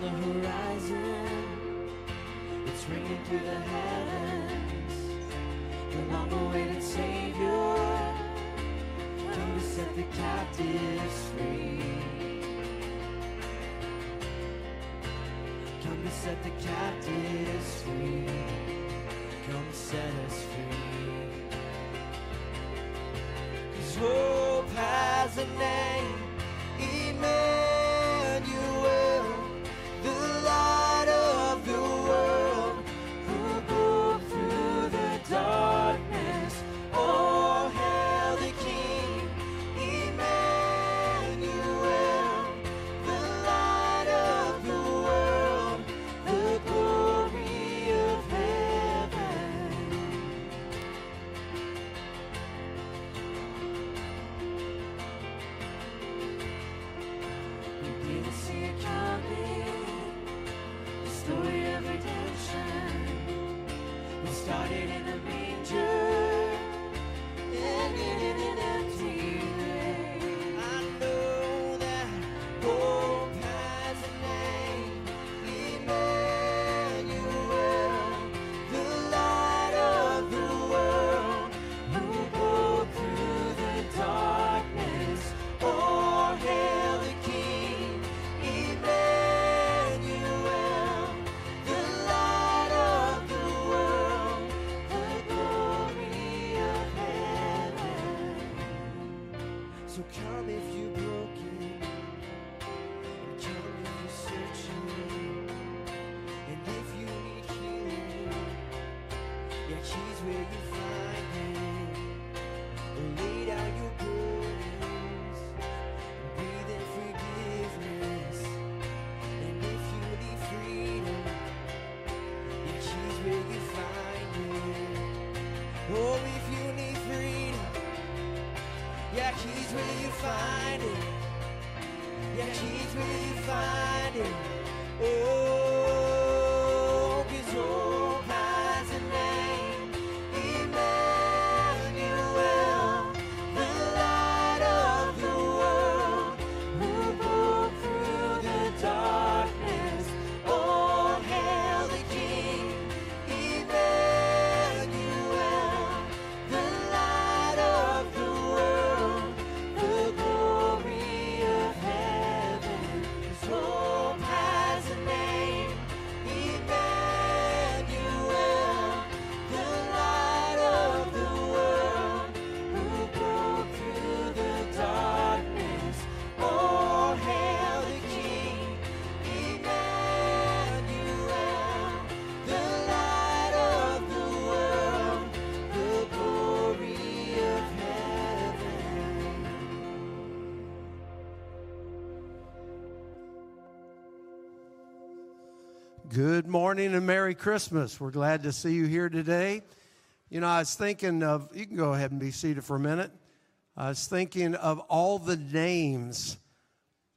the horizon, it's ringing through the heavens. The long-awaited Savior, come to set the captives free. Come to set the captives free. Come set us free. Cause hope has a name, yeah, He's where you find Good morning and Merry Christmas. We're glad to see you here today. You know, I was thinking of, you can go ahead and be seated for a minute. I was thinking of all the names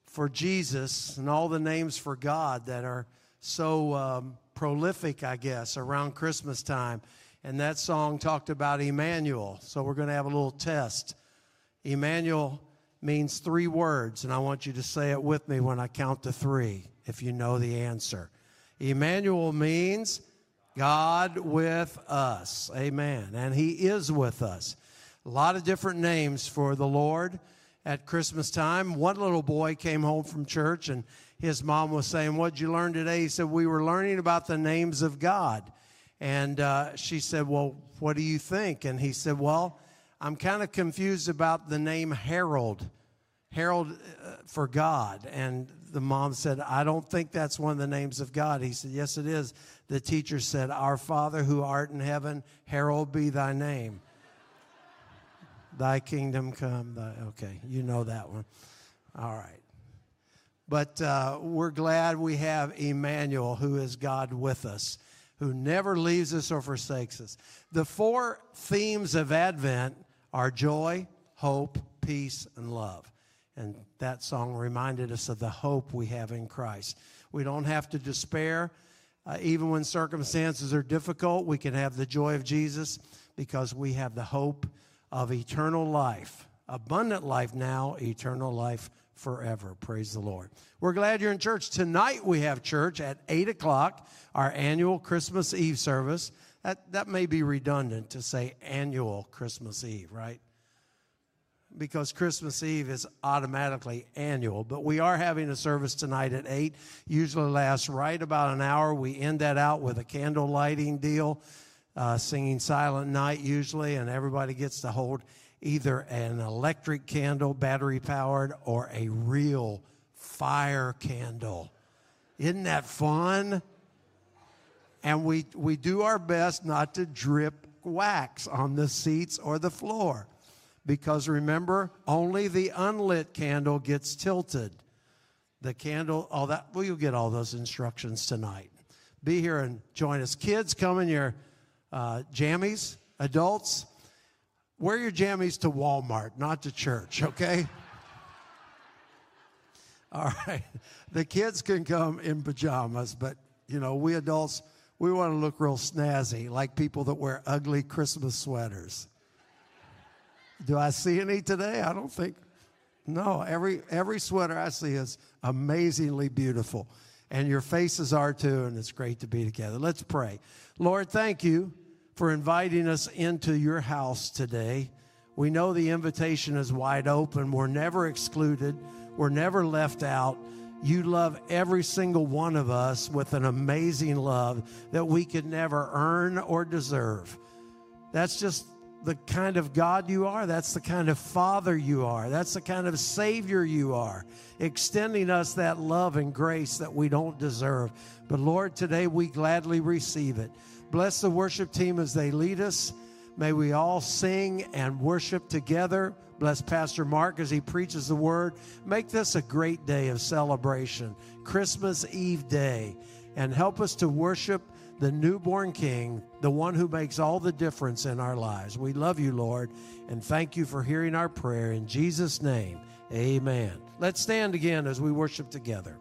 for Jesus and all the names for God that are so um, prolific, I guess, around Christmas time. And that song talked about Emmanuel. So we're going to have a little test. Emmanuel means three words, and I want you to say it with me when I count to three if you know the answer. Emmanuel means God with us. Amen. And He is with us. A lot of different names for the Lord at Christmas time. One little boy came home from church and his mom was saying, What'd you learn today? He said, We were learning about the names of God. And uh, she said, Well, what do you think? And he said, Well, I'm kind of confused about the name Harold. Harold uh, for God. And the mom said, I don't think that's one of the names of God. He said, Yes, it is. The teacher said, Our Father who art in heaven, Harold be thy name. Thy kingdom come. Thy, okay, you know that one. All right. But uh, we're glad we have Emmanuel, who is God with us, who never leaves us or forsakes us. The four themes of Advent are joy, hope, peace, and love. And that song reminded us of the hope we have in Christ. We don't have to despair. Uh, even when circumstances are difficult, we can have the joy of Jesus because we have the hope of eternal life, abundant life now, eternal life forever. Praise the Lord. We're glad you're in church. Tonight we have church at 8 o'clock, our annual Christmas Eve service. That, that may be redundant to say annual Christmas Eve, right? Because Christmas Eve is automatically annual. But we are having a service tonight at 8. Usually lasts right about an hour. We end that out with a candle lighting deal, uh, singing Silent Night usually, and everybody gets to hold either an electric candle, battery powered, or a real fire candle. Isn't that fun? And we, we do our best not to drip wax on the seats or the floor because remember, only the unlit candle gets tilted. The candle, all that, well, you'll get all those instructions tonight. Be here and join us. Kids, come in your uh, jammies. Adults, wear your jammies to Walmart, not to church, okay? all right. The kids can come in pajamas, but, you know, we adults, we want to look real snazzy, like people that wear ugly Christmas sweaters. Do I see any today? I don't think. No, every every sweater I see is amazingly beautiful. And your faces are too, and it's great to be together. Let's pray. Lord, thank you for inviting us into your house today. We know the invitation is wide open. We're never excluded, we're never left out. You love every single one of us with an amazing love that we could never earn or deserve. That's just the kind of God you are. That's the kind of Father you are. That's the kind of Savior you are, extending us that love and grace that we don't deserve. But Lord, today we gladly receive it. Bless the worship team as they lead us. May we all sing and worship together. Bless Pastor Mark as he preaches the word. Make this a great day of celebration, Christmas Eve day, and help us to worship the newborn King, the one who makes all the difference in our lives. We love you, Lord, and thank you for hearing our prayer. In Jesus' name, amen. Let's stand again as we worship together.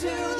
Joy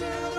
to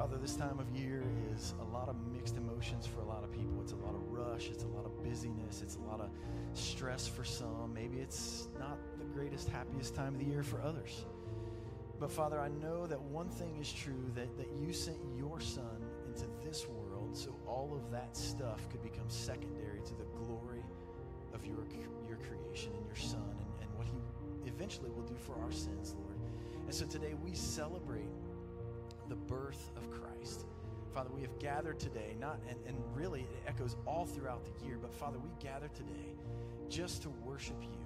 Father, this time of year is a lot of mixed emotions for a lot of people. It's a lot of rush, it's a lot of busyness, it's a lot of stress for some. Maybe it's not the greatest, happiest time of the year for others. But Father, I know that one thing is true that, that you sent your Son into this world so all of that stuff could become secondary to the glory of your, your creation and your Son and, and what He eventually will do for our sins, Lord. And so today we celebrate the birth of Christ. Father, we have gathered today, not and, and really it echoes all throughout the year, but Father, we gather today just to worship you.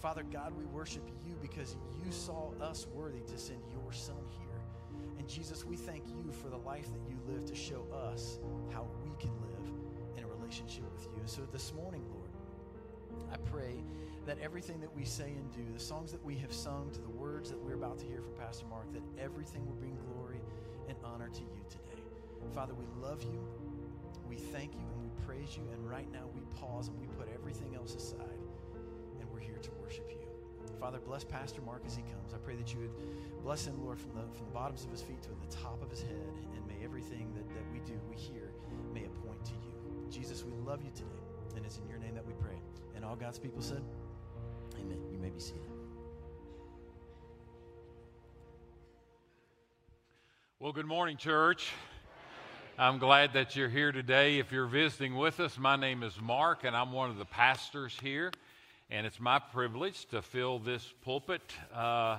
Father God, we worship you because you saw us worthy to send your son here. And Jesus, we thank you for the life that you live to show us how we can live in a relationship with you. So this morning, Lord, I pray that everything that we say and do, the songs that we have sung, to the words that we're about to hear from Pastor Mark, that everything will bring glory honor to you today. Father, we love you, we thank you, and we praise you. And right now we pause and we put everything else aside, and we're here to worship you. Father, bless Pastor Mark as he comes. I pray that you would bless him, Lord, from the, from the bottoms of his feet to the top of his head, and may everything that, that we do, we hear, may it point to you. Jesus, we love you today, and it's in your name that we pray. And all God's people said, Amen. You may be seated. Well, good morning, church. I'm glad that you're here today. If you're visiting with us, my name is Mark, and I'm one of the pastors here. And it's my privilege to fill this pulpit uh,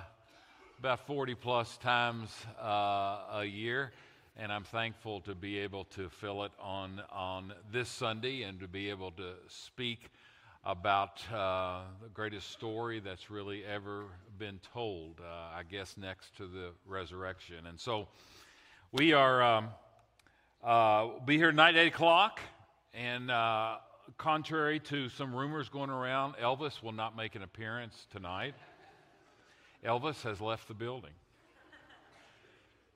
about 40 plus times uh, a year. And I'm thankful to be able to fill it on, on this Sunday and to be able to speak about uh, the greatest story that's really ever been told, uh, I guess, next to the resurrection. And so we are, um, uh, be here tonight at 8 o'clock. And uh, contrary to some rumors going around, Elvis will not make an appearance tonight. Elvis has left the building,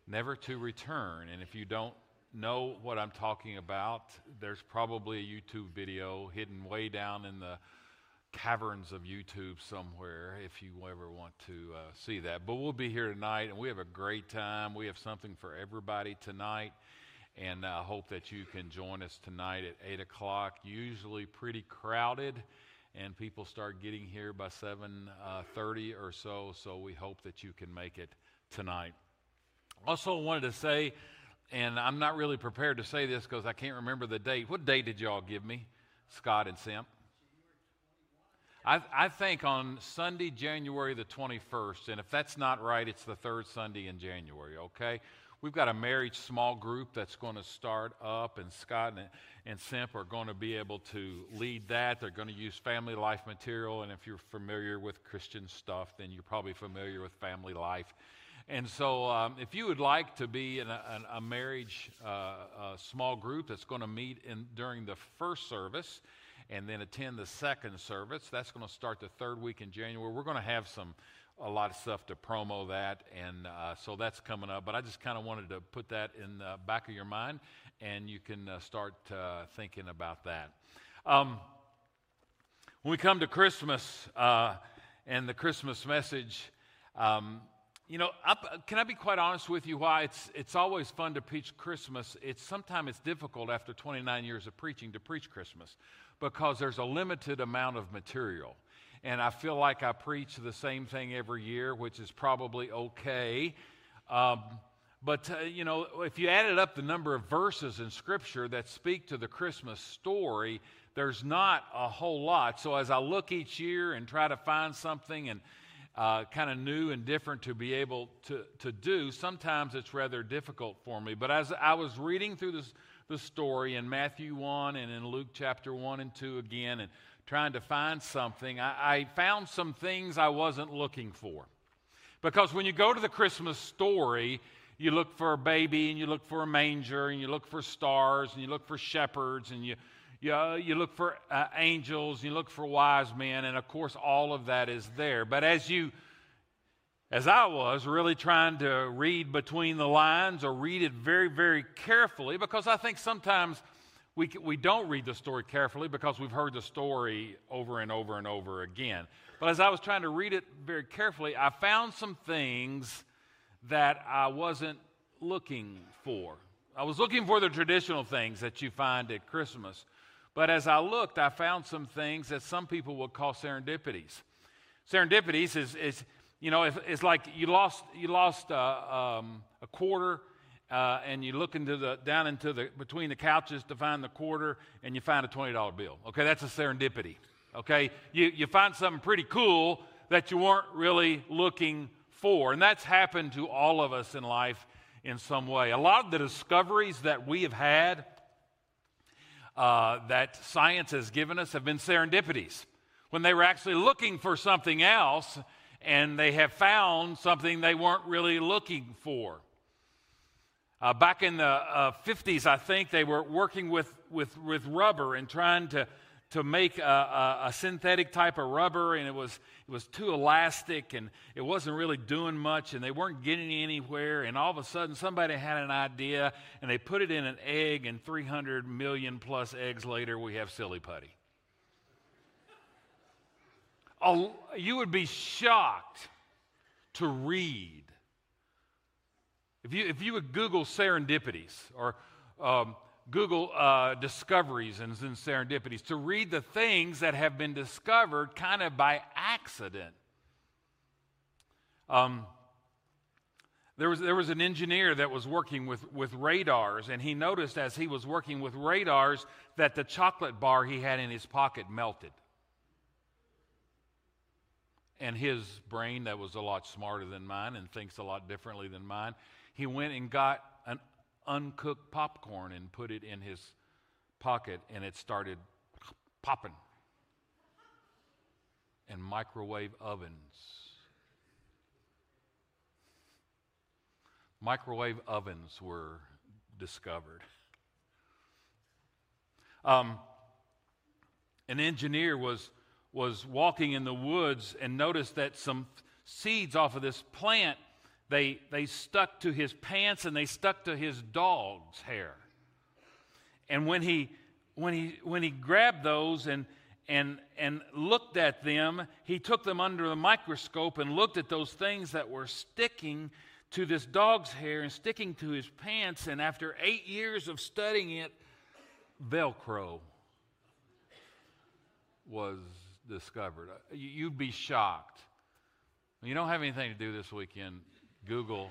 never to return. And if you don't know what I'm talking about, there's probably a YouTube video hidden way down in the caverns of YouTube somewhere if you ever want to uh, see that. But we'll be here tonight and we have a great time. We have something for everybody tonight. And I hope that you can join us tonight at 8 o'clock. Usually pretty crowded, and people start getting here by 7.30 uh, or so, so we hope that you can make it tonight. Also wanted to say and I'm not really prepared to say this because I can't remember the date. What date did y'all give me, Scott and Simp? I, I, think on Sunday, January the 21st, and if that's not right, it's the third Sunday in January, okay? We've got a marriage small group that's going to start up, and Scott and, and Simp are going to be able to lead that. They're going to use family life material, and if you're familiar with Christian stuff, then you're probably familiar with family life and so, um, if you would like to be in a, a marriage uh, a small group that's going to meet in, during the first service and then attend the second service, that's going to start the third week in January. We're going to have some a lot of stuff to promo that, and uh, so that's coming up. But I just kind of wanted to put that in the back of your mind, and you can uh, start uh, thinking about that. Um, when we come to Christmas uh, and the Christmas message. Um, you know, can I be quite honest with you? Why it's it's always fun to preach Christmas. It's sometimes it's difficult after 29 years of preaching to preach Christmas because there's a limited amount of material, and I feel like I preach the same thing every year, which is probably okay. Um, but uh, you know, if you added up the number of verses in Scripture that speak to the Christmas story, there's not a whole lot. So as I look each year and try to find something and uh, kind of new and different to be able to, to do, sometimes it's rather difficult for me. But as I was reading through this, the story in Matthew 1 and in Luke chapter 1 and 2 again, and trying to find something, I, I found some things I wasn't looking for. Because when you go to the Christmas story, you look for a baby and you look for a manger and you look for stars and you look for shepherds and you you, you look for uh, angels, you look for wise men, and of course, all of that is there. But as you, as I was, really trying to read between the lines or read it very, very carefully, because I think sometimes we, we don't read the story carefully because we've heard the story over and over and over again. But as I was trying to read it very carefully, I found some things that I wasn't looking for. I was looking for the traditional things that you find at Christmas. But as I looked, I found some things that some people would call serendipities. Serendipities is, is you know, it's, like you lost, you lost uh, um, a quarter uh, and you look into the, down into the, between the couches to find the quarter and you find a $20 bill. Okay, that's a serendipity. Okay, you, you find something pretty cool that you weren't really looking for. And that's happened to all of us in life in some way. A lot of the discoveries that we have had, uh, that science has given us, have been serendipities. When they were actually looking for something else and they have found something they weren't really looking for. Uh, back in the uh, 50s, I think they were working with, with, with rubber and trying to to make a, a, a, synthetic type of rubber, and it was, it was too elastic and it wasn't really doing much, and they weren't getting anywhere. And all of a sudden, somebody had an idea, and they put it in an egg, and 300 million plus eggs later, we have silly putty. You would be shocked to read. If you, if you would Google serendipities or um, Google uh, discoveries and, serendipities, to read the things that have been discovered kind of by accident. Um, there was, there was an engineer that was working with, with radars, and he noticed as he was working with radars that the chocolate bar he had in his pocket melted. And his brain, that was a lot smarter than mine and thinks a lot differently than mine, he went and got uncooked popcorn and put it in his pocket, and it started popping. And microwave ovens. Microwave ovens were discovered. Um, an engineer was, was walking in the woods and noticed that some seeds off of this plant they, they stuck to his pants and they stuck to his dog's hair. And when he, when he, when he grabbed those and, and, and looked at them, he took them under the microscope and looked at those things that were sticking to this dog's hair and sticking to his pants. And after eight years of studying it, Velcro was discovered. Uh, you'd be shocked. You don't have anything to do this weekend. Google.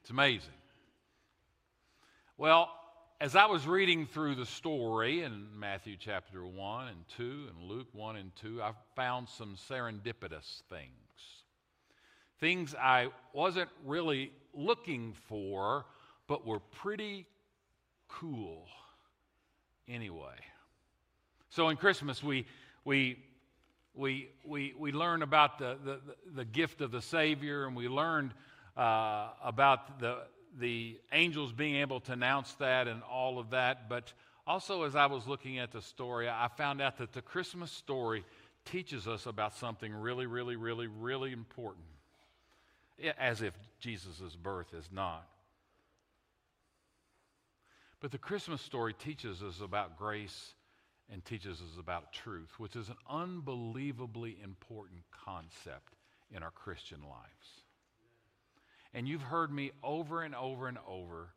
It's amazing. Well, as I was reading through the story in Matthew chapter 1 and 2 and Luke 1 and 2, I found some serendipitous things. Things I wasn't really looking for, but were pretty cool anyway. So in Christmas, we we, we, we, we learn about the, the, the gift of the Savior, and we learned uh, about the, the angels being able to announce that and all of that. But also, as I was looking at the story, I found out that the Christmas story teaches us about something really, really, really, really important, as if Jesus' birth is not. But the Christmas story teaches us about grace and teaches us about truth, which is an unbelievably important concept in our Christian lives. And you've heard me over and over and over.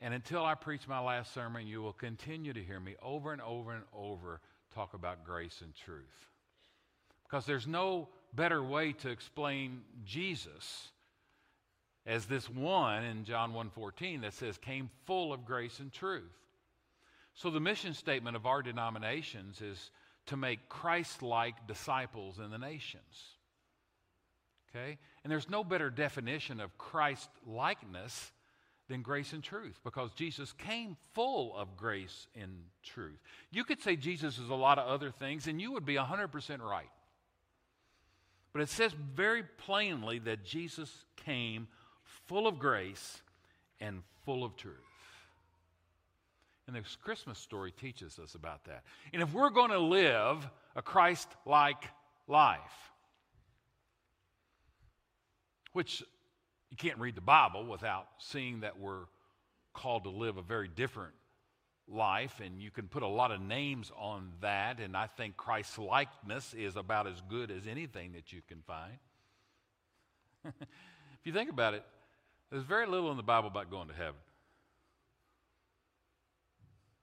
And until I preach my last sermon, you will continue to hear me over and over and over talk about grace and truth. Because there's no better way to explain Jesus as this one in John 1:14 that says came full of grace and truth. So, the mission statement of our denominations is to make Christ like disciples in the nations. Okay? And there's no better definition of Christ likeness than grace and truth because Jesus came full of grace and truth. You could say Jesus is a lot of other things, and you would be 100% right. But it says very plainly that Jesus came full of grace and full of truth. And this Christmas story teaches us about that. And if we're going to live a Christ like life, which you can't read the Bible without seeing that we're called to live a very different life, and you can put a lot of names on that, and I think Christ likeness is about as good as anything that you can find. if you think about it, there's very little in the Bible about going to heaven.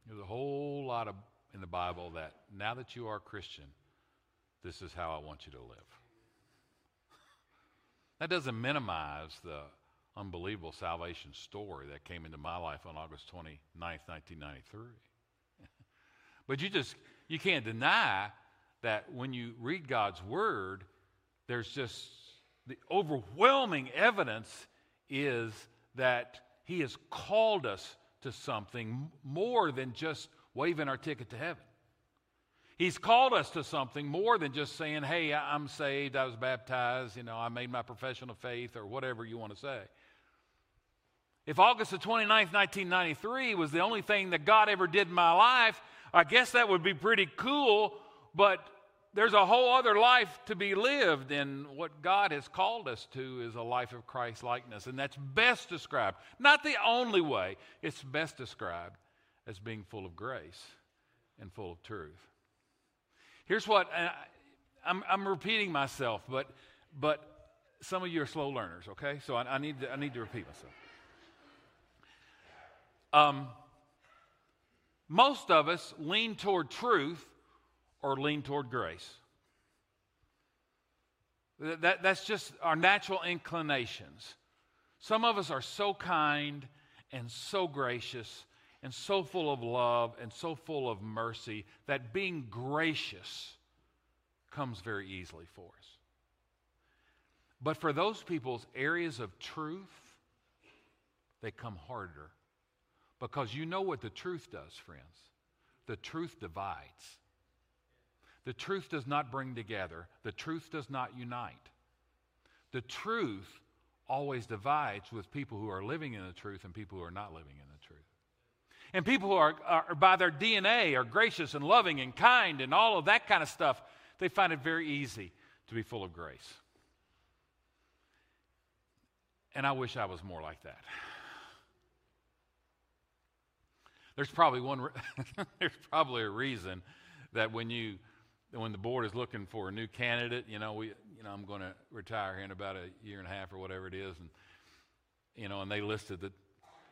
There's a whole lot of in the Bible that now that you are a Christian, this is how I want you to live. That doesn't minimize the unbelievable salvation story that came into my life on August 29th, 1993. but you just you can't deny that when you read God's word, there's just the overwhelming evidence is that he has called us to something more than just waving our ticket to heaven. He's called us to something more than just saying, hey, I'm saved, I was baptized, you know, I made my profession of faith, or whatever you want to say. If August the 29th, 1993 was the only thing that God ever did in my life, I guess that would be pretty cool, but there's a whole other life to be lived, and what God has called us to is a life of Christ likeness. And that's best described, not the only way, it's best described as being full of grace and full of truth. Here's what I'm, I'm repeating myself, but, but some of you are slow learners, okay? So I, I need, to, I need to repeat myself. Um, most of us lean toward truth or lean toward grace. That, that's just our natural inclinations. Some of us are so kind and so gracious and so full of love and so full of mercy that being gracious comes very easily for us. But for those people's areas of truth, they come harder. Because you know what the truth does, friends. The truth divides. The truth does not bring together, the truth does not unite. The truth always divides with people who are living in the truth and people who are not living in the truth. And people who are, are, by their DNA, are gracious and loving and kind and all of that kind of stuff, they find it very easy to be full of grace. And I wish I was more like that. There's probably one. there's probably a reason that when you, when the board is looking for a new candidate, you know, we, you know, I'm going to retire here in about a year and a half or whatever it is, and you know, and they listed the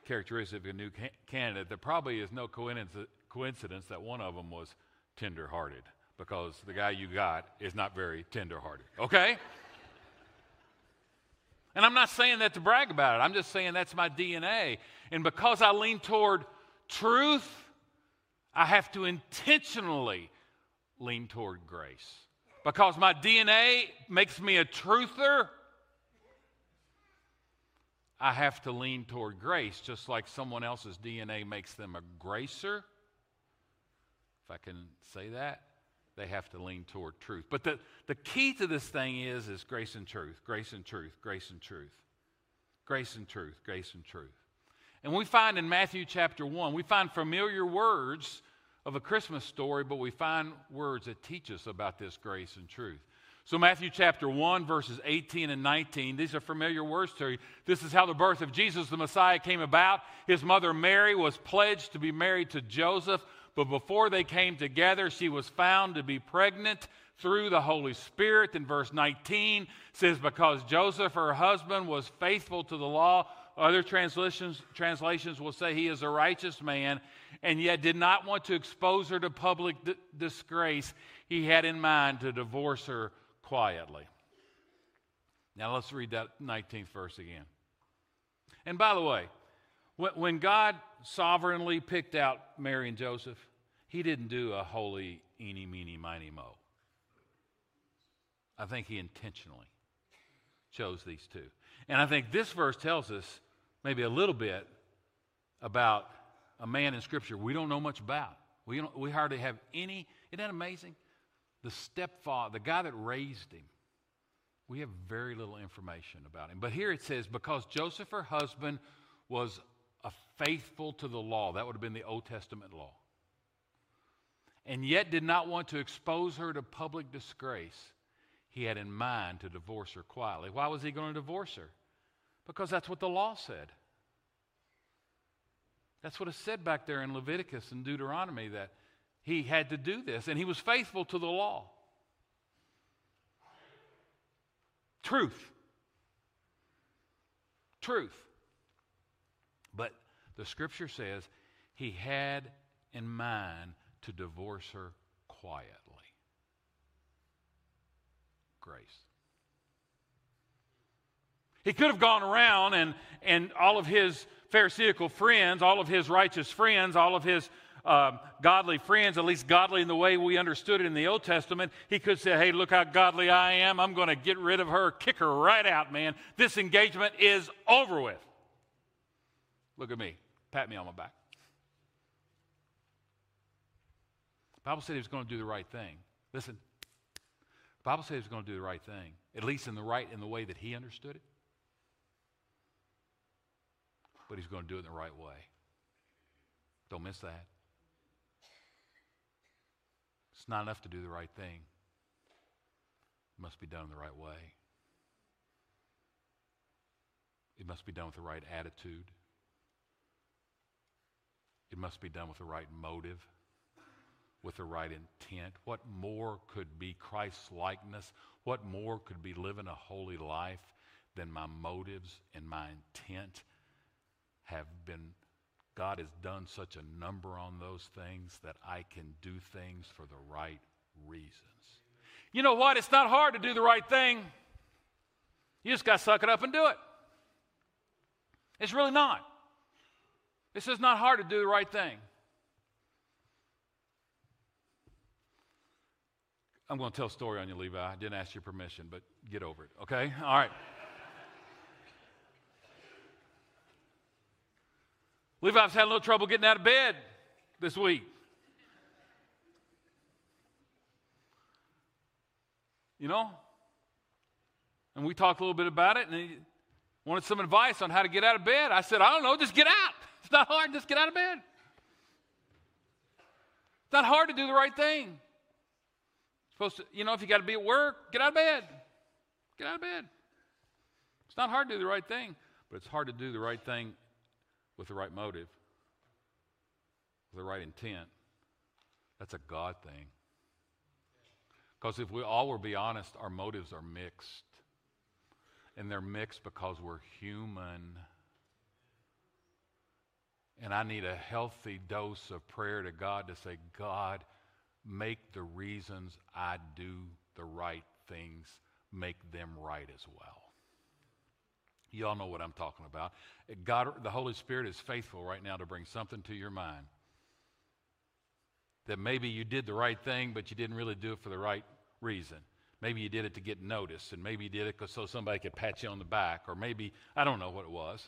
characteristic of a new ca- candidate, there probably is no coincidence that one of them was tender-hearted because the guy you got is not very tender-hearted. Okay? and I'm not saying that to brag about it. I'm just saying that's my DNA. And because I lean toward truth, I have to intentionally lean toward grace. Because my DNA makes me a truther, I have to lean toward grace, just like someone else's DNA makes them a gracer. If I can say that, they have to lean toward truth. But the, the key to this thing is, is grace and truth, grace and truth, grace and truth, grace and truth, grace and truth. And we find in Matthew chapter 1, we find familiar words of a Christmas story, but we find words that teach us about this grace and truth. So, Matthew chapter 1, verses 18 and 19, these are familiar words to you. This is how the birth of Jesus the Messiah came about. His mother Mary was pledged to be married to Joseph, but before they came together, she was found to be pregnant through the Holy Spirit. In verse 19 says, Because Joseph, her husband, was faithful to the law. Other translations, translations will say he is a righteous man and yet did not want to expose her to public d- disgrace. He had in mind to divorce her quietly. Now let's read that 19th verse again. And by the way, when God sovereignly picked out Mary and Joseph, he didn't do a holy eeny, meeny, miny, mo. I think he intentionally chose these two. And I think this verse tells us maybe a little bit about a man in Scripture we don't know much about. We, we hardly have any. Isn't that amazing? the stepfather, the guy that raised him, we have very little information about him. But here it says, because Joseph, her husband, was a faithful to the law, that would have been the Old Testament law, and yet did not want to expose her to public disgrace, he had in mind to divorce her quietly. Why was he going to divorce her? Because that's what the law said. That's what is said back there in Leviticus and Deuteronomy that he had to do this, and he was faithful to the law. Truth. Truth. But the scripture says he had in mind to divorce her quietly. Grace. He could have gone around and, and all of his Pharisaical friends, all of his righteous friends, all of his um, godly friends, at least godly in the way we understood it in the Old Testament, he could say, Hey, look how godly I am. I'm going to get rid of her, kick her right out, man. This engagement is over with. Look at me. Pat me on my back. The Bible said he was going to do the right thing. Listen, the Bible says he was going to do the right thing, at least in the right in the way that he understood it. But he's going to do it in the right way. Don't miss that. It's not enough to do the right thing. It must be done in the right way. It must be done with the right attitude. It must be done with the right motive, with the right intent. What more could be Christ's likeness? What more could be living a holy life than my motives and my intent have been God has done such a number on those things that I can do things for the right reasons. You know what? It's not hard to do the right thing. You just got to suck it up and do it. It's really not. This is not hard to do the right thing. I'm going to tell a story on you, Levi. I didn't ask your permission, but get over it, okay? All right. Levi's had a little trouble getting out of bed this week. You know? And we talked a little bit about it, and he wanted some advice on how to get out of bed. I said, I don't know, just get out. It's not hard, just get out of bed. It's not hard to do the right thing. Supposed to, you know, if you got to be at work, get out of bed. Get out of bed. It's not hard to do the right thing, but it's hard to do the right thing with the right motive, with the right intent, that's a God thing. Because if we all will be honest, our motives are mixed. And they're mixed because we're human. And I need a healthy dose of prayer to God to say, God, make the reasons I do the right things, make them right as well. You all know what I'm talking about. God, the Holy Spirit is faithful right now to bring something to your mind that maybe you did the right thing, but you didn't really do it for the right reason. Maybe you did it to get noticed, and maybe you did it so somebody could pat you on the back, or maybe, I don't know what it was.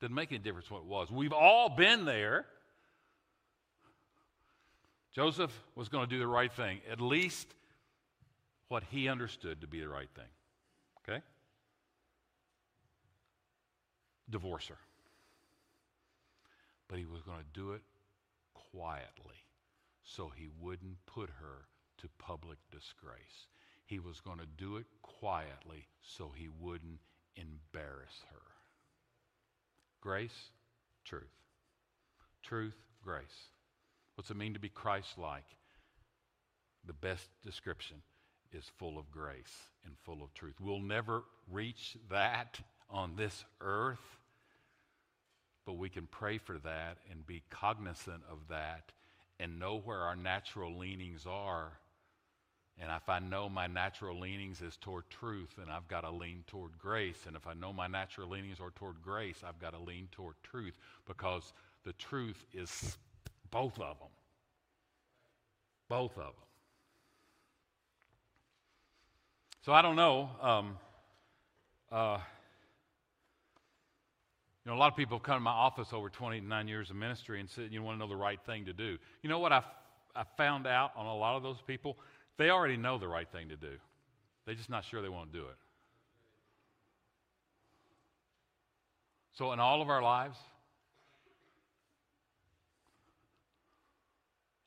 Didn't make any difference what it was. We've all been there. Joseph was going to do the right thing, at least what he understood to be the right thing. Okay? divorce her. But he was going to do it quietly so he wouldn't put her to public disgrace. He was going to do it quietly so he wouldn't embarrass her. Grace, truth. Truth, grace. What's it mean to be Christ like? The best description is full of grace and full of truth. We'll never reach that on this earth but we can pray for that and be cognizant of that and know where our natural leanings are. And if I know my natural leanings is toward truth, then I've got to lean toward grace. And if I know my natural leanings are toward grace, I've got to lean toward truth because the truth is both of them. Both of them. So I don't know. Um, uh, you know, a lot of people have come to my office over 29 years of ministry and said, you want to know the right thing to do. You know what I, I found out on a lot of those people? They already know the right thing to do. They're just not sure they want to do it. So, in all of our lives,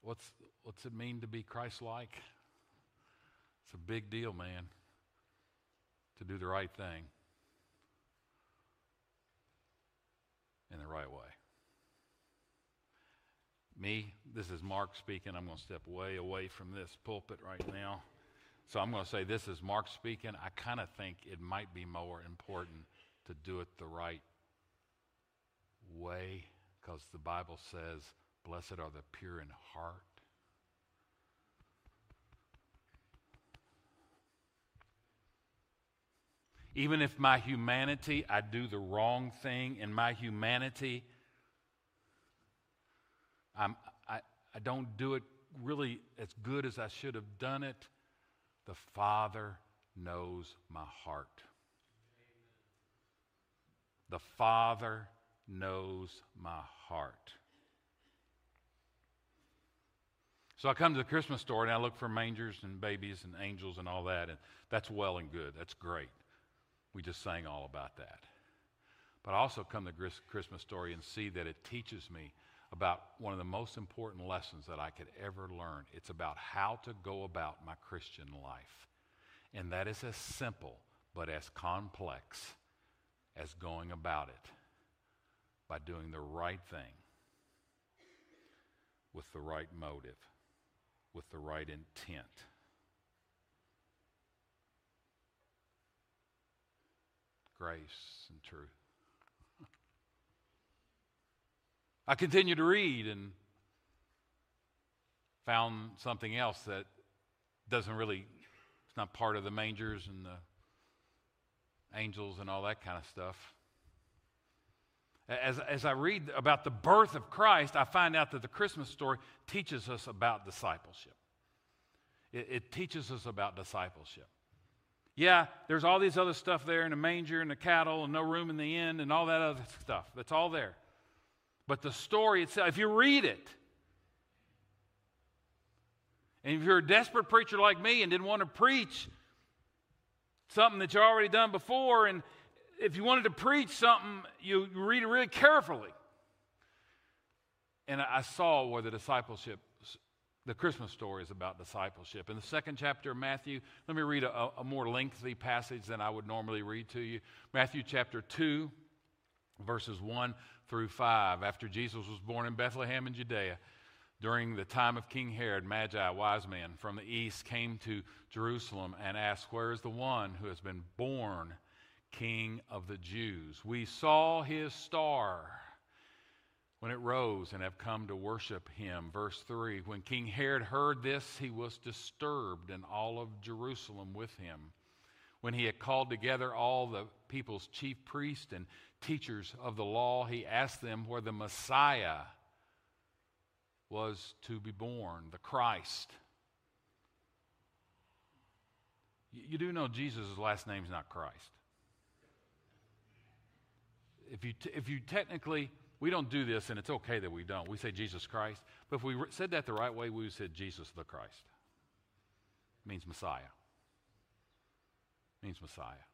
what's, what's it mean to be Christ like? It's a big deal, man, to do the right thing. in the right way. me, this is Mark speaking. I'm going to step way away from this pulpit right now. So I'm going to say this is Mark speaking. I kind of think it might be more important to do it the right way because the Bible says, Blessed are the pure in heart. Even if my humanity, I do the wrong thing in my humanity, I'm, I, I don't do it really as good as I should have done it. The Father knows my heart. The Father knows my heart. So I come to the Christmas store and I look for mangers and babies and angels and all that, and that's well and good. That's great. We just sang all about that. But I also come to the Christmas story and see that it teaches me about one of the most important lessons that I could ever learn. It's about how to go about my Christian life. And that is as simple but as complex as going about it by doing the right thing with the right motive, with the right intent. Grace and truth. I continued to read and found something else that doesn't really, it's not part of the mangers and the angels and all that kind of stuff. As, as I read about the birth of Christ, I find out that the Christmas story teaches us about discipleship. It, it teaches us about discipleship. Yeah, there's all these other stuff there in the manger and the cattle and no room in the inn and all that other stuff. That's all there. But the story itself, if you read it, and if you're a desperate preacher like me and didn't want to preach something that you already done before, and if you wanted to preach something, you read it really carefully. And I saw where the discipleship, the Christmas story is about discipleship. In the second chapter of Matthew, let me read a, a more lengthy passage than I would normally read to you. Matthew chapter 2, verses 1 through 5. After Jesus was born in Bethlehem in Judea, during the time of King Herod, Magi, wise men from the east, came to Jerusalem and asked, Where is the one who has been born King of the Jews? We saw his star when it rose and have come to worship him. Verse 3 When King Herod heard this, he was disturbed, and all of Jerusalem with him. When he had called together all the people's chief priests and teachers of the law, he asked them where the Messiah was to be born, the Christ. You do know Jesus' last name is not Christ. If you, t- if you technically, we don't do this, and it's okay that we don't. We say Jesus Christ. But if we re- said that the right way, we would say Jesus the Christ. It means Messiah. It means Messiah.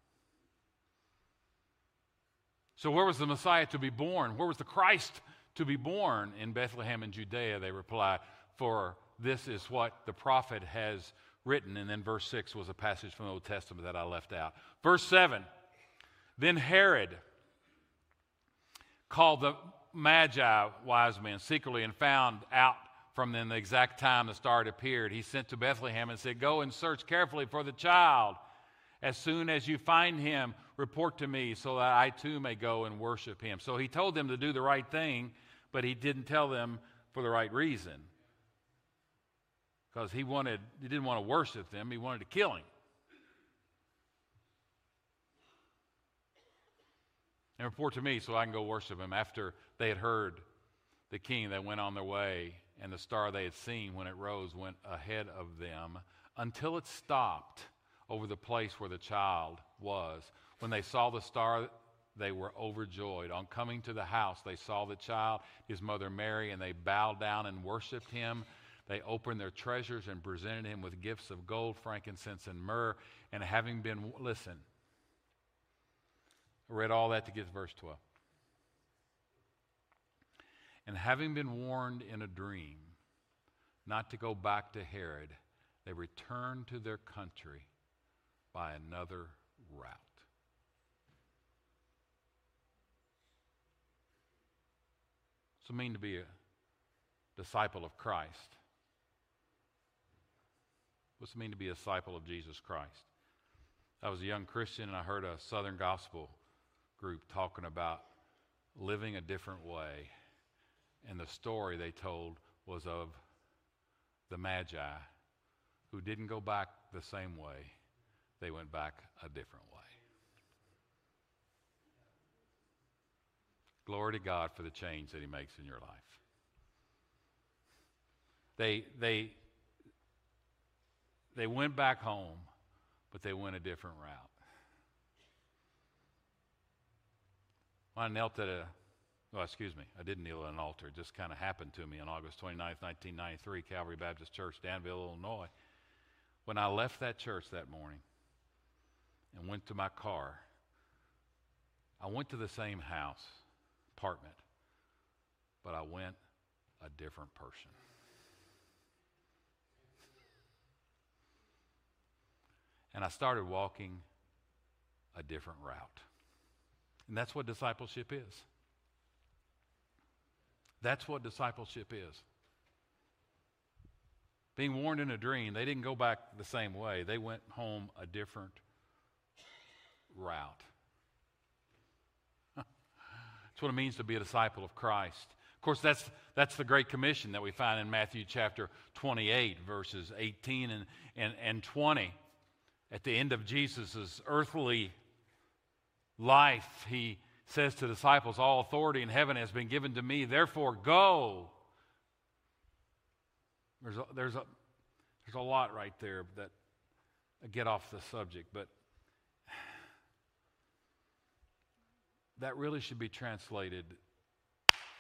So, where was the Messiah to be born? Where was the Christ to be born? In Bethlehem in Judea, they replied, For this is what the prophet has written. And then verse 6 was a passage from the Old Testament that I left out. Verse 7 Then Herod called the Magi, wise men, secretly and found out from them the exact time the star had appeared. He sent to Bethlehem and said, Go and search carefully for the child. As soon as you find him, report to me so that I too may go and worship him. So he told them to do the right thing, but he didn't tell them for the right reason. Because he wanted he didn't want to worship them, he wanted to kill him. And report to me so I can go worship him. After they had heard the king, they went on their way, and the star they had seen when it rose went ahead of them until it stopped over the place where the child was. When they saw the star, they were overjoyed. On coming to the house, they saw the child, his mother Mary, and they bowed down and worshiped him. They opened their treasures and presented him with gifts of gold, frankincense, and myrrh. And having been, listen, I read all that to get to verse 12. And having been warned in a dream not to go back to Herod, they returned to their country by another route. What's it mean to be a disciple of Christ. What's it mean to be a disciple of Jesus Christ? I was a young Christian and I heard a Southern Gospel group talking about living a different way. And the story they told was of the Magi who didn't go back the same way, they went back a different way. Glory to God for the change that He makes in your life. They, they, they went back home, but they went a different route. When I knelt at a, well, excuse me, I didn't kneel at an altar. It just kind of happened to me on August 29th, 1993, Calvary Baptist Church, Danville, Illinois. When I left that church that morning and went to my car, I went to the same house, apartment, but I went a different person. And I started walking a different route. And that's what discipleship is. That's what discipleship is. Being warned in a dream, they didn't go back the same way, they went home a different route. that's what it means to be a disciple of Christ. Of course, that's, that's the Great Commission that we find in Matthew chapter 28, verses 18 and, and, and 20 at the end of Jesus' earthly life, he says to disciples, All authority in heaven has been given to me, therefore go. There's a, there's a, there's a lot right there that I get off the subject, but that really should be translated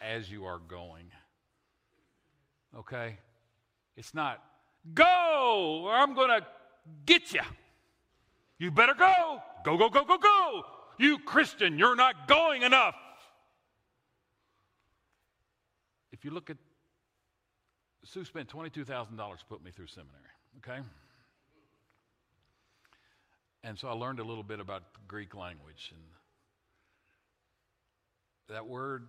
as you are going. Okay? It's not, go, or I'm going to get you. You better go. Go, go, go, go, go. You Christian, you're not going enough. If you look at, Sue spent $22,000 to put me through seminary, okay? And so I learned a little bit about Greek language. And that word,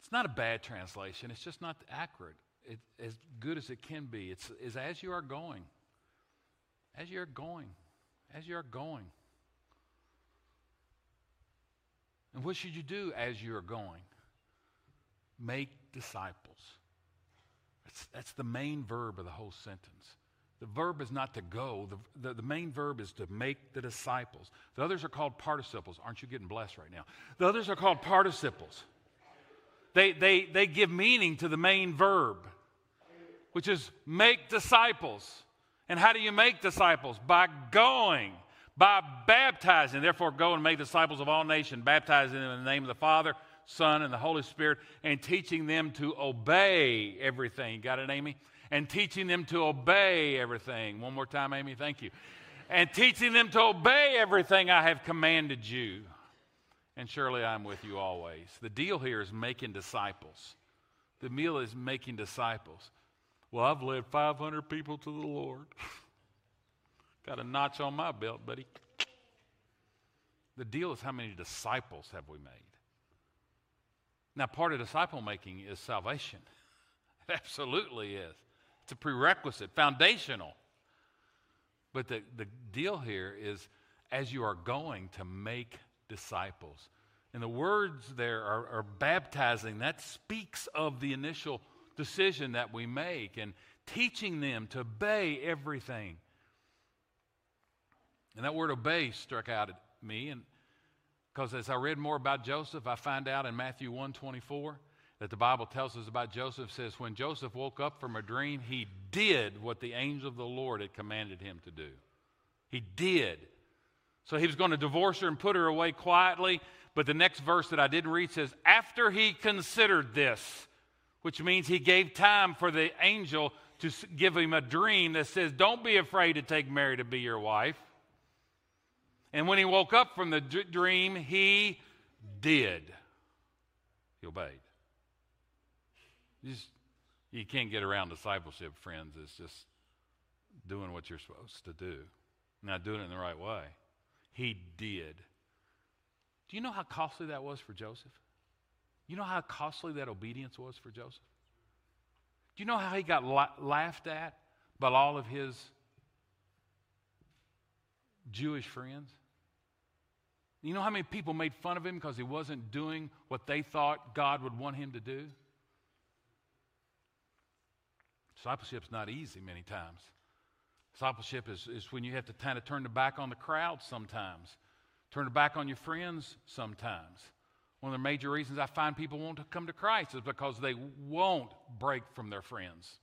it's not a bad translation, it's just not accurate. It, as good as it can be. It's, is as you are going. As you're going as you're going. And what should you do as you're going? Make disciples. That's, that's the main verb of the whole sentence. The verb is not to go, the, the, the, main verb is to make the disciples. The others are called participles. Aren't you getting blessed right now? The others are called participles. They, they, they give meaning to the main verb, which is make disciples. And how do you make disciples? By going, by baptizing. Therefore, go and make disciples of all nations, baptizing them in the name of the Father, Son, and the Holy Spirit, and teaching them to obey everything. Got it, Amy? And teaching them to obey everything. One more time, Amy, thank you. And teaching them to obey everything I have commanded you. And surely I'm with you always. The deal here is making disciples. The meal is making disciples. Well, I've led 500 people to the Lord. Got a notch on my belt, buddy. The deal is how many disciples have we made? Now, part of disciple making is salvation. It absolutely is. It's a prerequisite, foundational. But the, the deal here is as you are going to make disciples. And the words there are, are baptizing, that speaks of the initial decision that we make and teaching them to obey everything. And that word obey struck out at me and because as I read more about Joseph, I find out in Matthew 124 that the Bible tells us about Joseph says when Joseph woke up from a dream, he did what the angel of the Lord had commanded him to do. He did. So he was going to divorce her and put her away quietly, but the next verse that I didn't read says after he considered this, which means he gave time for the angel to give him a dream that says, Don't be afraid to take Mary to be your wife. And when he woke up from the d- dream, he did. He obeyed. You, just, you can't get around discipleship, friends. It's just doing what you're supposed to do, not doing it in the right way. He did. Do you know how costly that was for Joseph? You know how costly that obedience was for Joseph? Do you know how he got la- laughed at by all of his Jewish friends? You know how many people made fun of him because he wasn't doing what they thought God would want him to do? Discipleship's not easy many times. Discipleship is, is when you have to kind of turn the back on the crowd sometimes, turn the back on your friends sometimes. One of the major reasons I find people want to come to Christ is because they won't break from their friends.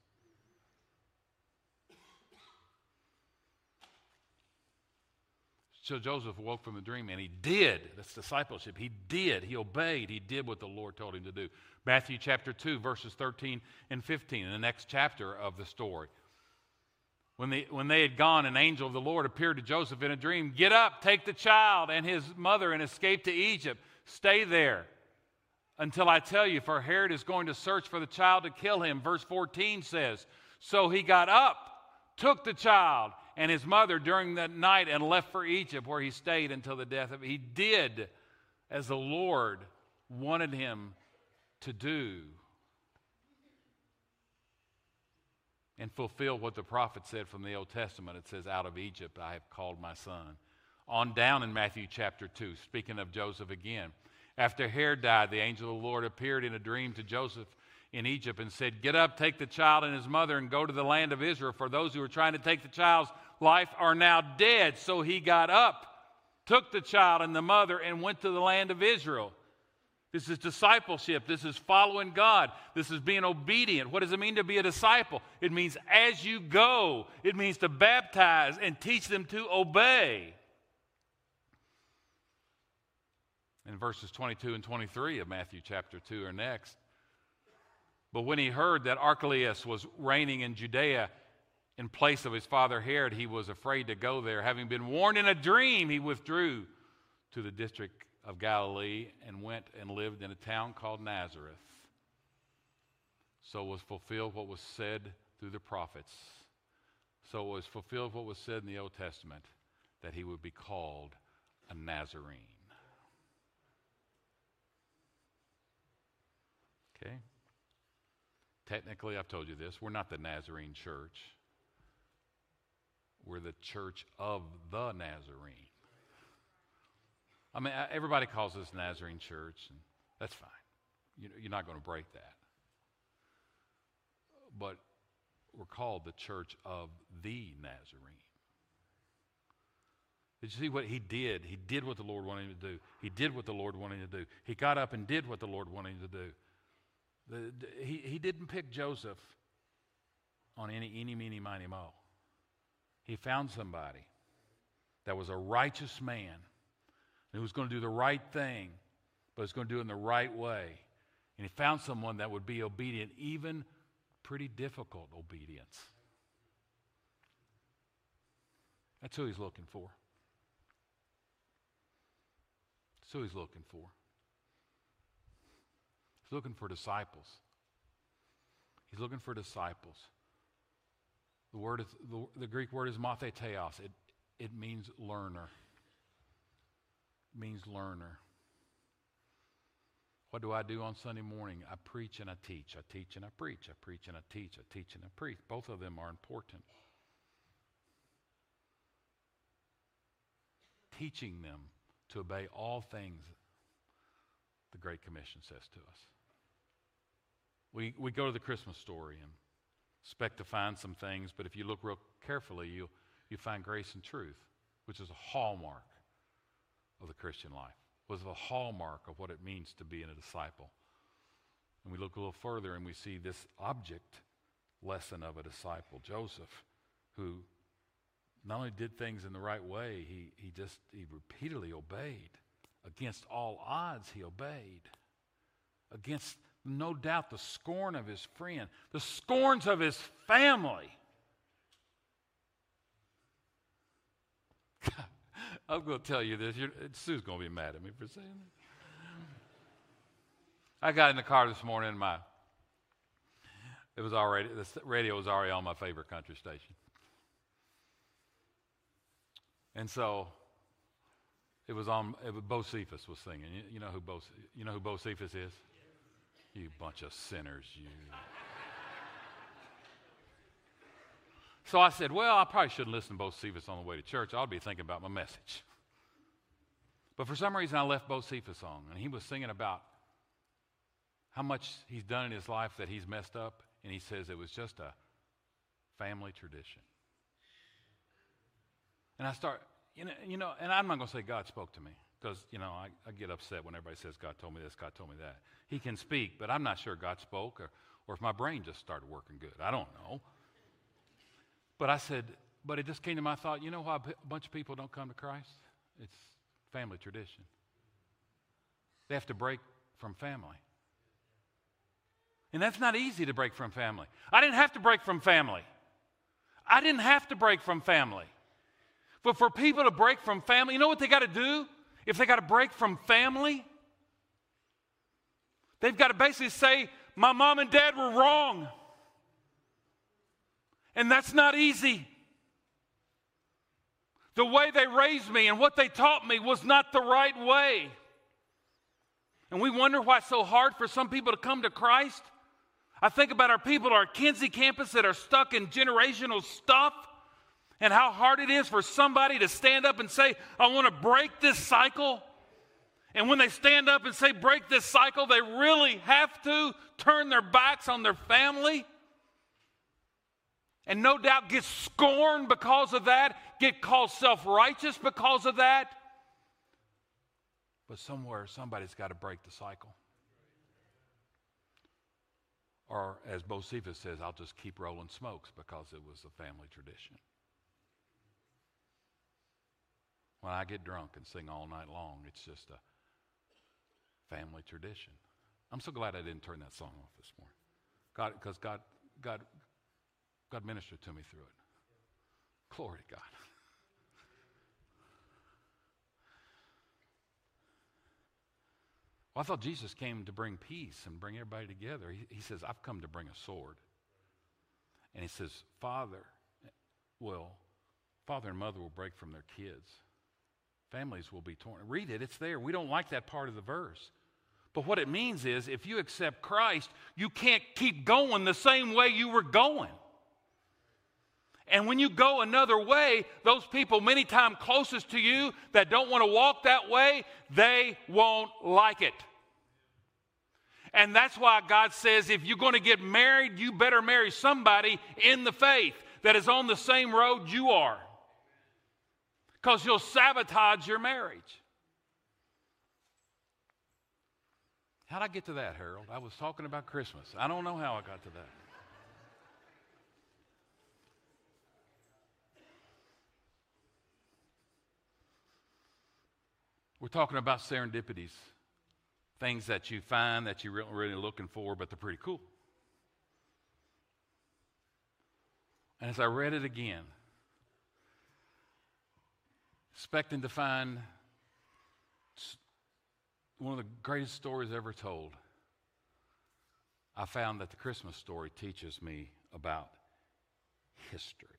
So Joseph woke from the dream and he did. That's discipleship. He did. He obeyed. He did what the Lord told him to do. Matthew chapter 2, verses 13 and 15, in the next chapter of the story. When they, when they had gone, an angel of the Lord appeared to Joseph in a dream. Get up, take the child and his mother and escape to Egypt. Stay there until I tell you, for Herod is going to search for the child to kill him. Verse 14 says, So he got up, took the child and his mother during that night and left for Egypt, where he stayed until the death of. He did as the Lord wanted him to do and fulfill what the prophet said from the Old Testament. It says, Out of Egypt I have called my son. On down in Matthew chapter 2, speaking of Joseph again. After Herod died, the angel of the Lord appeared in a dream to Joseph in Egypt and said, Get up, take the child and his mother, and go to the land of Israel, for those who are trying to take the child's life are now dead. So he got up, took the child and the mother, and went to the land of Israel. This is discipleship. This is following God. This is being obedient. What does it mean to be a disciple? It means as you go, it means to baptize and teach them to obey. In verses 22 and 23 of Matthew chapter 2 are next. But when he heard that Archelaus was reigning in Judea in place of his father Herod, he was afraid to go there. Having been warned in a dream, he withdrew to the district of Galilee and went and lived in a town called Nazareth. So was fulfilled what was said through the prophets. So was fulfilled what was said in the Old Testament that he would be called a Nazarene. Okay? Technically, I've told you this, we're not the Nazarene church. We're the church of the Nazarene. I mean, everybody calls us Nazarene church, and that's fine. You, you're not going to break that. But we're called the church of the Nazarene. Did you see what he did? He did what the Lord wanted him to do. He did what the Lord wanted him to do. He got up and did what the Lord wanted him to do. The, he, he didn't pick Joseph on any, any, meeny, miny, mo. He found somebody that was a righteous man who was going to do the right thing, but was going to do it in the right way. And he found someone that would be obedient, even pretty difficult obedience. That's who he's looking for. That's who he's looking for. He's looking for disciples. He's looking for disciples. The word is, the, the Greek word is matheteos. It, it means learner. It means learner. What do I do on Sunday morning? I preach and I teach. I teach and I preach. I preach and I teach. I teach and I preach. Both of them are important. Teaching them to obey all things the Great Commission says to us. We, we go to the Christmas story and expect to find some things, but if you look real carefully, you you find grace and truth, which is a hallmark of the Christian life, was a hallmark of what it means to be a disciple. And we look a little further and we see this object lesson of a disciple, Joseph, who not only did things in the right way, he, he just he repeatedly obeyed. Against all odds, he obeyed. Against no doubt the scorn of his friend, the scorns of his family. I'm going to tell you this. You're, Sue's going to be mad at me for saying that. I got in the car this morning and my it was already the radio was already on my favorite country station. And so it was on it was, Bocephus was singing. You, you know who Bo you know who Bocephus is? You bunch of sinners, you. So I said, Well, I probably shouldn't listen to Bocephus on the way to church. I'll be thinking about my message. But for some reason, I left Bocephus on, and he was singing about how much he's done in his life that he's messed up, and he says it was just a family tradition. And I start, you know, you know and I'm not going to say God spoke to me because, you know, I, I, get upset when everybody says God told me this, God told me that. He can speak, but I'm not sure God spoke or, or if my brain just started working good. I don't know. But I said, but it just came to my thought, you know why a bunch of people don't come to Christ? It's family tradition. They have to break from family. And that's not easy to break from family. I didn't have to break from family. I didn't have to break from family. But for people to break from family, you know what they got to do? If they got a break from family, they've got to basically say, My mom and dad were wrong. And that's not easy. The way they raised me and what they taught me was not the right way. And we wonder why it's so hard for some people to come to Christ. I think about our people at our Kinsey campus that are stuck in generational stuff and how hard it is for somebody to stand up and say, I want to break this cycle. And when they stand up and say, break this cycle, they really have to turn their backs on their family. And no doubt get scorned because of that, get called self righteous because of that. But somewhere, somebody's got to break the cycle. Or, as Bocephus says, I'll just keep rolling smokes because it was a family tradition. When I get drunk and sing all night long, it's just a family tradition. I'm so glad I didn't turn that song off this morning. God, because God, God, God ministered to me through it. Glory to God. Well, I thought Jesus came to bring peace and bring everybody together. He, he says, I've come to bring a sword. And he says, Father will, father and mother will break from their kids. Families will be torn. Read it, it's there. We don't like that part of the verse. But what it means is if you accept Christ, you can't keep going the same way you were going. And when you go another way, those people many times closest to you that don't want to walk that way, they won't like it. And that's why God says if you're going to get married, you better marry somebody in the faith that is on the same road you are. Because you'll sabotage your marriage. How'd I get to that, Harold? I was talking about Christmas. I don't know how I got to that. We're talking about serendipities, things that you find that you're really, looking for, but they're pretty cool. And as I read it again, expecting to find one of the greatest stories ever told, I found that the Christmas story teaches me about history.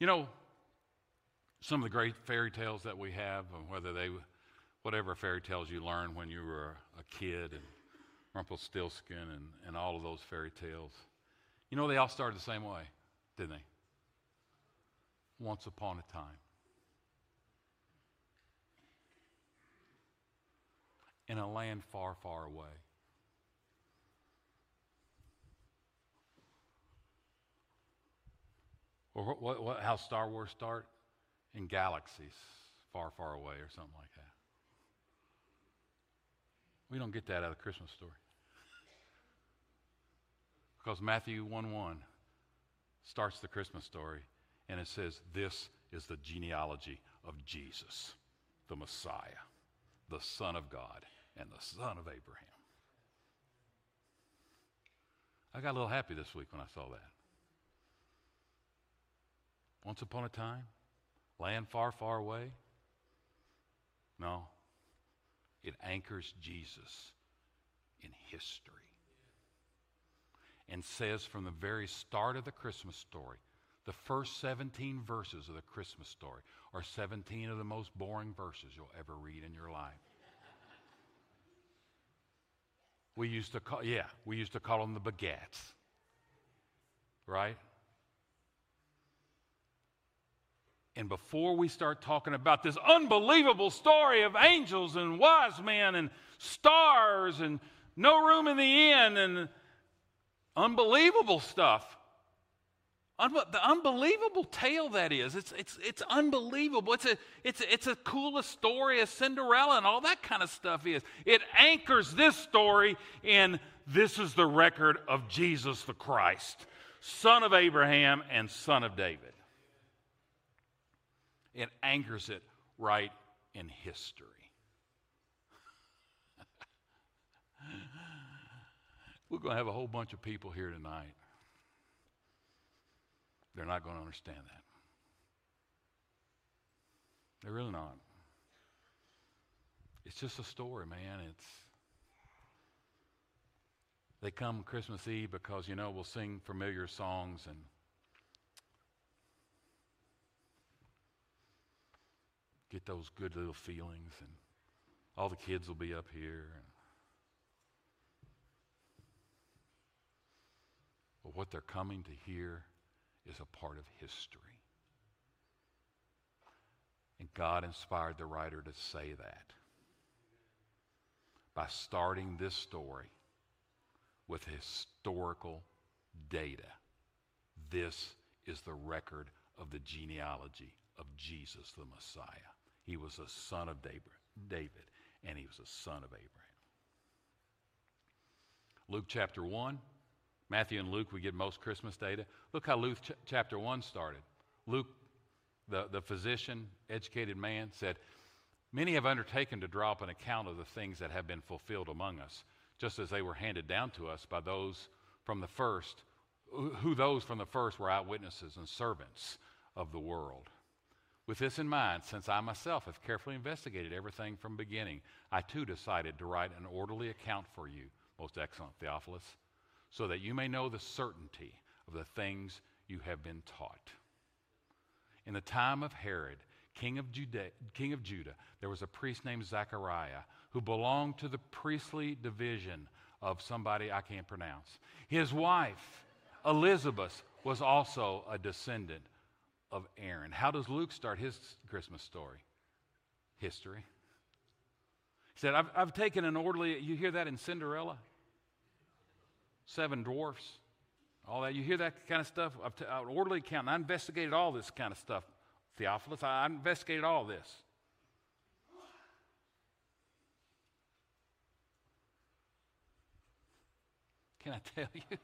You know, some of the great fairy tales that we have, whether they, whatever fairy tales you learned when you were a kid, and Rumpelstiltskin, and, and all of those fairy tales, you know, they all started the same way, didn't they? Once upon a time. In a land far, far away. Or what, what, how Star Wars start? in galaxies far, far away or something like that. We don't get that out of the Christmas story. Because Matthew 1 1 starts the Christmas story and it says, This is the genealogy of Jesus, the Messiah, the Son of God, and the Son of Abraham. I got a little happy this week when I saw that. Once upon a time, land far, far away? No. It anchors Jesus in history and says from the very start of the Christmas story, the first 17 verses of the Christmas story are 17 of the most boring verses you'll ever read in your life. We used to call, yeah, we used to call them the begats. Right? And before we start talking about this unbelievable story of angels and wise men and stars and no room in the inn and unbelievable stuff, the unbelievable tale that is. It's, it's, it's unbelievable. It's a, it's, a, it's a coolest story as Cinderella and all that kind of stuff is. It anchors this story in this is the record of Jesus the Christ, son of Abraham and son of David. It anchors it right in history. We're going to have a whole bunch of people here tonight they're not going to understand that. They're really not. It's just a story, man. It's they come Christmas Eve because you know we'll sing familiar songs and get those good little feelings and all the kids will be up here but what they're coming to hear is a part of history. And God inspired the writer to say that by starting this story with historical data. This is the record of the genealogy of Jesus the Messiah. He was a son of David, and he was a son of Abraham. Luke chapter 1 Matthew and Luke, we get most Christmas data. Look how Luke ch- chapter 1 started. Luke, the, the physician, educated man, said, Many have undertaken to draw up an account of the things that have been fulfilled among us, just as they were handed down to us by those from the first, who those from the first were eyewitnesses and servants of the world. With this in mind, since I myself have carefully investigated everything from beginning, I too decided to write an orderly account for you, most excellent Theophilus so that you may know the certainty of the things you have been taught. In the time of Herod, king of, Judah, king of Judah, there was a priest named Zechariah who belonged to the priestly division of somebody I can't pronounce. His wife, Elizabeth, was also a descendant of Aaron. How does Luke start his Christmas story? History. He said, I've, I've taken an orderly, you hear that in Cinderella? Seven dwarfs, all that. You hear that kind of stuff? I've t- an orderly account. I investigated all this kind of stuff, Theophilus. I investigated all this. Can I tell you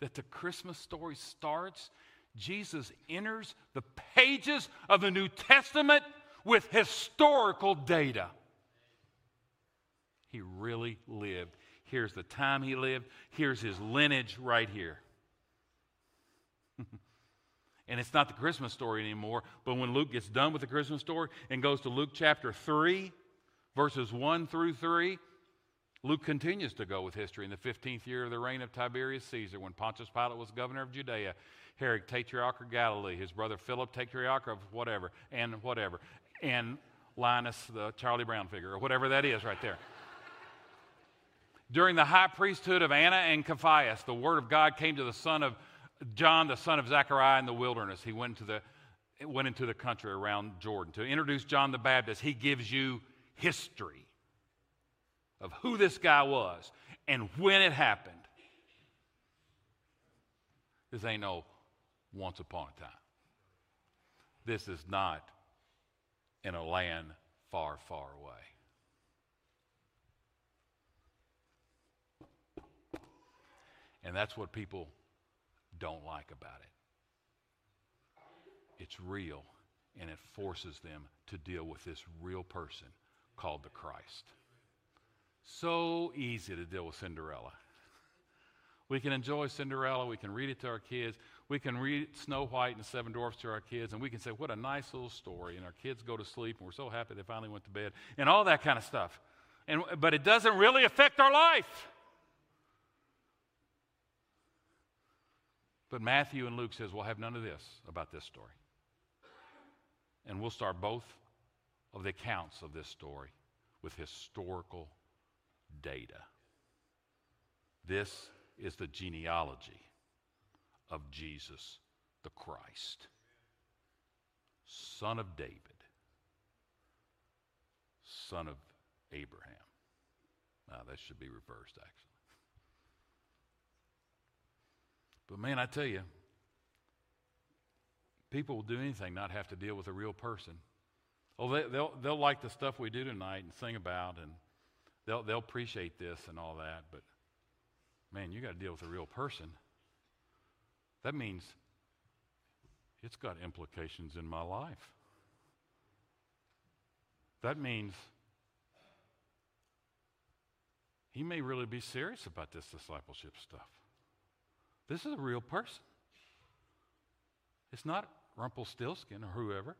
that the Christmas story starts? Jesus enters the pages of the New Testament with historical data. He really lived Here's the time he lived. Here's his lineage right here. and it's not the Christmas story anymore, but when Luke gets done with the Christmas story and goes to Luke chapter 3, verses 1 through 3, Luke continues to go with history. In the 15th year of the reign of Tiberius Caesar, when Pontius Pilate was governor of Judea, Herod, tetrarch of Galilee, his brother Philip, tetrarch of whatever, and whatever, and Linus, the Charlie Brown figure, or whatever that is right there. During the high priesthood of Anna and Caiaphas, the word of God came to the son of John, the son of Zechariah, in the wilderness. He went into the, went into the country around Jordan to introduce John the Baptist. He gives you history of who this guy was and when it happened. This ain't no once upon a time. This is not in a land far, far away. And that's what people don't like about it. It's real, and it forces them to deal with this real person called the Christ. So easy to deal with Cinderella. We can enjoy Cinderella. We can read it to our kids. We can read Snow White and Seven Dwarfs to our kids, and we can say, What a nice little story. And our kids go to sleep, and we're so happy they finally went to bed, and all that kind of stuff. And, but it doesn't really affect our life. But Matthew and Luke says we'll have none of this about this story. And we'll start both of the accounts of this story with historical data. This is the genealogy of Jesus the Christ, son of David, son of Abraham. Now, that should be reversed, actually. But man, I tell you, people will do anything not have to deal with a real person. Oh, they, they'll, they'll like the stuff we do tonight and sing about, and they'll, they'll appreciate this and all that, but man, you got to deal with a real person. That means it's got implications in my life. That means he may really be serious about this discipleship stuff. This is a real person. It's not Rumpelstiltskin or whoever.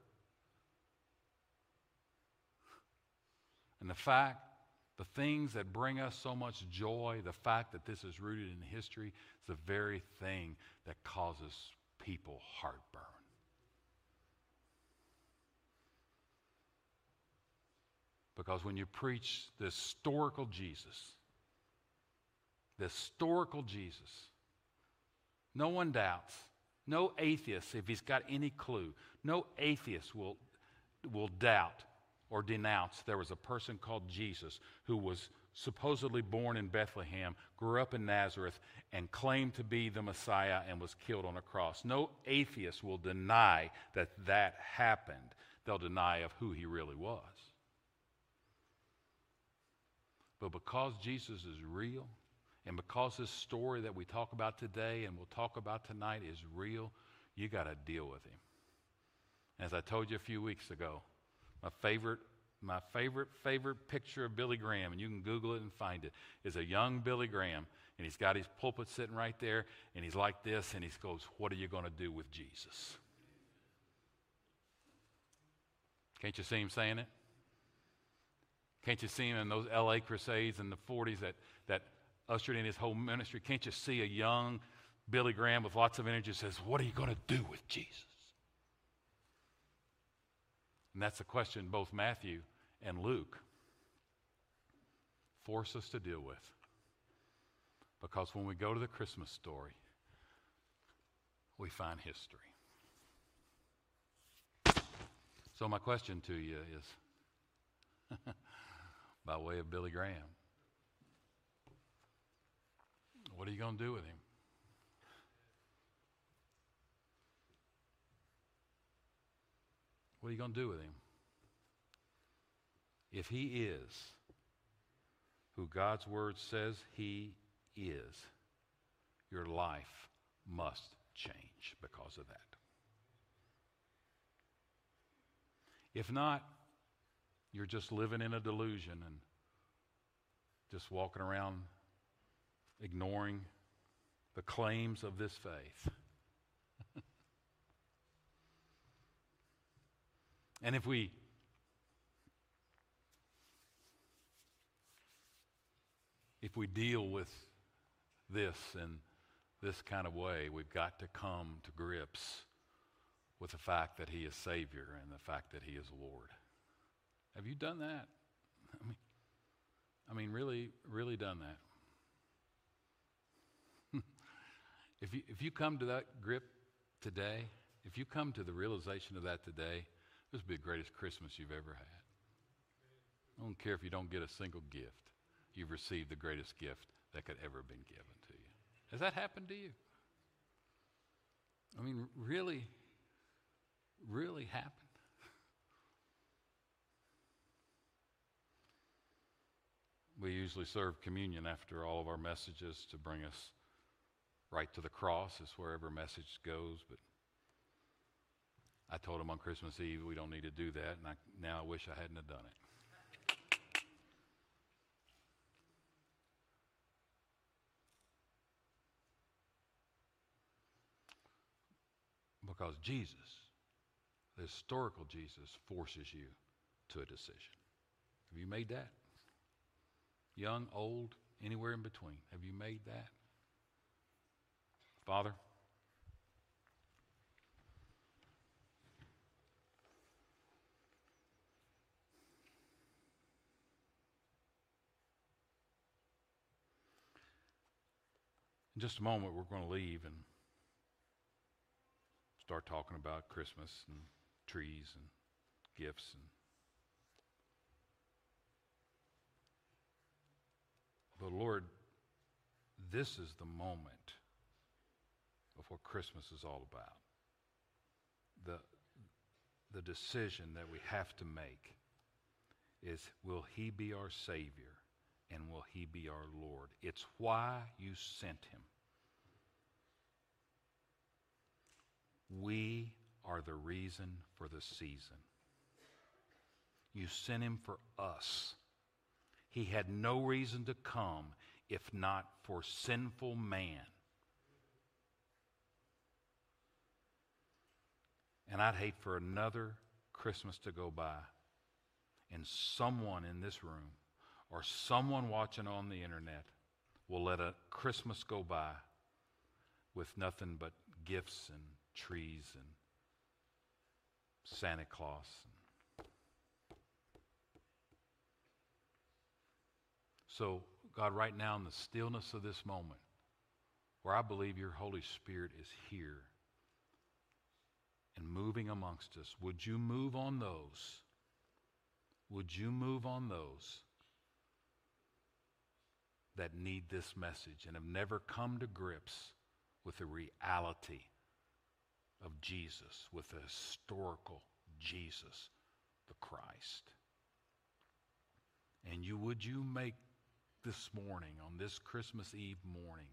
And the fact, the things that bring us so much joy, the fact that this is rooted in history, is the very thing that causes people heartburn. Because when you preach the historical Jesus, the historical Jesus, no one doubts. No atheist, if he's got any clue, no atheist will, will doubt or denounce there was a person called Jesus who was supposedly born in Bethlehem, grew up in Nazareth, and claimed to be the Messiah and was killed on a cross. No atheist will deny that that happened. They'll deny of who he really was. But because Jesus is real, and because this story that we talk about today and we'll talk about tonight is real, you got to deal with him. As I told you a few weeks ago, my favorite, my favorite, favorite picture of Billy Graham, and you can Google it and find it, is a young Billy Graham, and he's got his pulpit sitting right there, and he's like this, and he goes, What are you going to do with Jesus? Can't you see him saying it? Can't you see him in those LA crusades in the 40s that, that ushered in his whole ministry? Can't you see a young Billy Graham with lots of energy says, What are you going to do with Jesus? And that's the question both Matthew and Luke force us to deal with. Because when we go to the Christmas story, we find history. So, my question to you is by way of Billy Graham what are you going to do with him? What are you going to do with him? If he is who God's word says he is, your life must change because of that. If not, you're just living in a delusion and just walking around ignoring the claims of this faith. and if we if we deal with this in this kind of way, we've got to come to grips with the fact that he is Savior and the fact that he is Lord. Have you done that? I mean, I mean, really, really done that. If you, if you come to that grip today, if you come to the realization of that today, this will be the greatest Christmas you've ever had. I don't care if you don't get a single gift. You've received the greatest gift that could ever have been given to you. Has that happened to you? I mean, really, really happened? We usually serve communion after all of our messages to bring us right to the cross is wherever message goes. But I told him on Christmas Eve we don't need to do that, and I, now I wish I hadn't have done it. Because Jesus, the historical Jesus, forces you to a decision. Have you made that? Young, old, anywhere in between. Have you made that? Father, In just a moment, we're going to leave and start talking about Christmas and trees and gifts and But Lord, this is the moment of what Christmas is all about. The, the decision that we have to make is will He be our Savior and will He be our Lord? It's why you sent Him. We are the reason for the season. You sent Him for us. He had no reason to come if not for sinful man. And I'd hate for another Christmas to go by and someone in this room or someone watching on the internet will let a Christmas go by with nothing but gifts and trees and Santa Claus. So, God, right now in the stillness of this moment, where I believe your Holy Spirit is here and moving amongst us, would you move on those? Would you move on those that need this message and have never come to grips with the reality of Jesus, with the historical Jesus, the Christ? And you would you make this morning, on this Christmas Eve morning,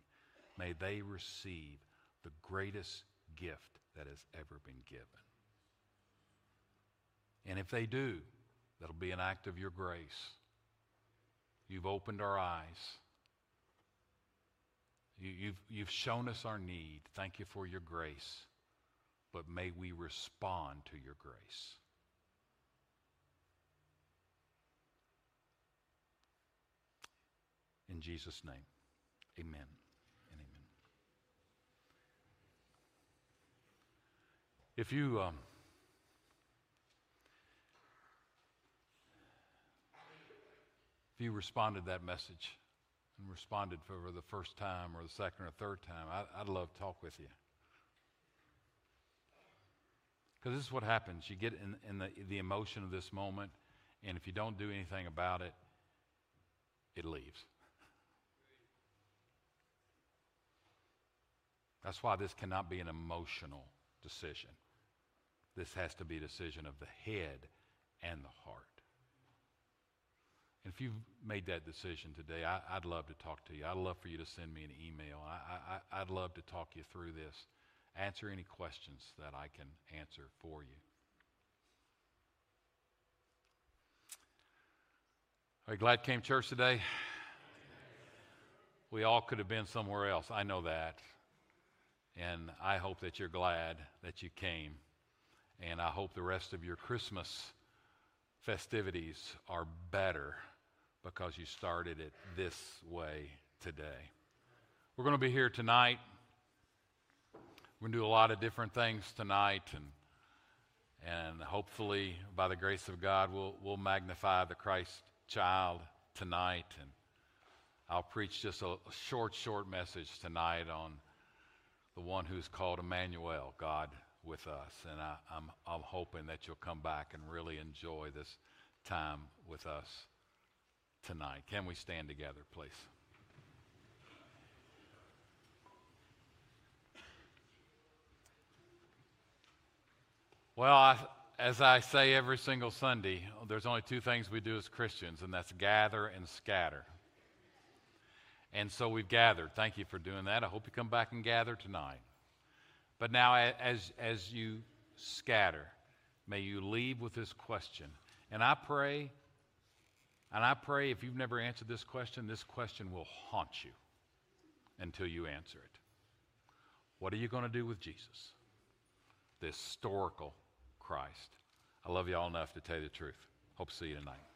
may they receive the greatest gift that has ever been given. And if they do, that'll be an act of your grace. You've opened our eyes. You, have you've, you've shown us our need. Thank you for your grace. But may we respond to your grace. In Jesus' name, amen and amen. If you. Um, if you responded that message and responded for the first time or the second or third time, I, would love to talk with you. Because this is what happens. You get in, in the, the emotion of this moment, and if you don't do anything about it, it leaves. That's why this cannot be an emotional decision. This has to be a decision of the head and the heart. And if you've made that decision today, I, would love to talk to you. I'd love for you to send me an email. I, I, I'd love to talk you through this, answer any questions that I can answer for you. Are you glad came church today? We all could have been somewhere else. I know that. And I hope that you're glad that you came. And I hope the rest of your Christmas festivities are better because you started it this way today. We're going to be here tonight. We're going to do a lot of different things tonight, and, and hopefully, by the grace of God, we'll, we'll magnify the Christ child tonight. And I'll preach just a short, short message tonight on the one who's called Emmanuel, God with us. And I, am I'm, I'm hoping that you'll come back and really enjoy this time with us tonight. Can we stand together, please? Well, I, as I say every single Sunday, there's only two things we do as Christians, and that's gather and scatter. And so we've gathered. Thank you for doing that. I hope you come back and gather tonight. But now, as, as you scatter, may you leave with this question. And I pray, and I pray if you've never answered this question, this question will haunt you until you answer it. What are you going to do with Jesus? The historical Christ. I love you all enough to tell you the truth. Hope to see you tonight.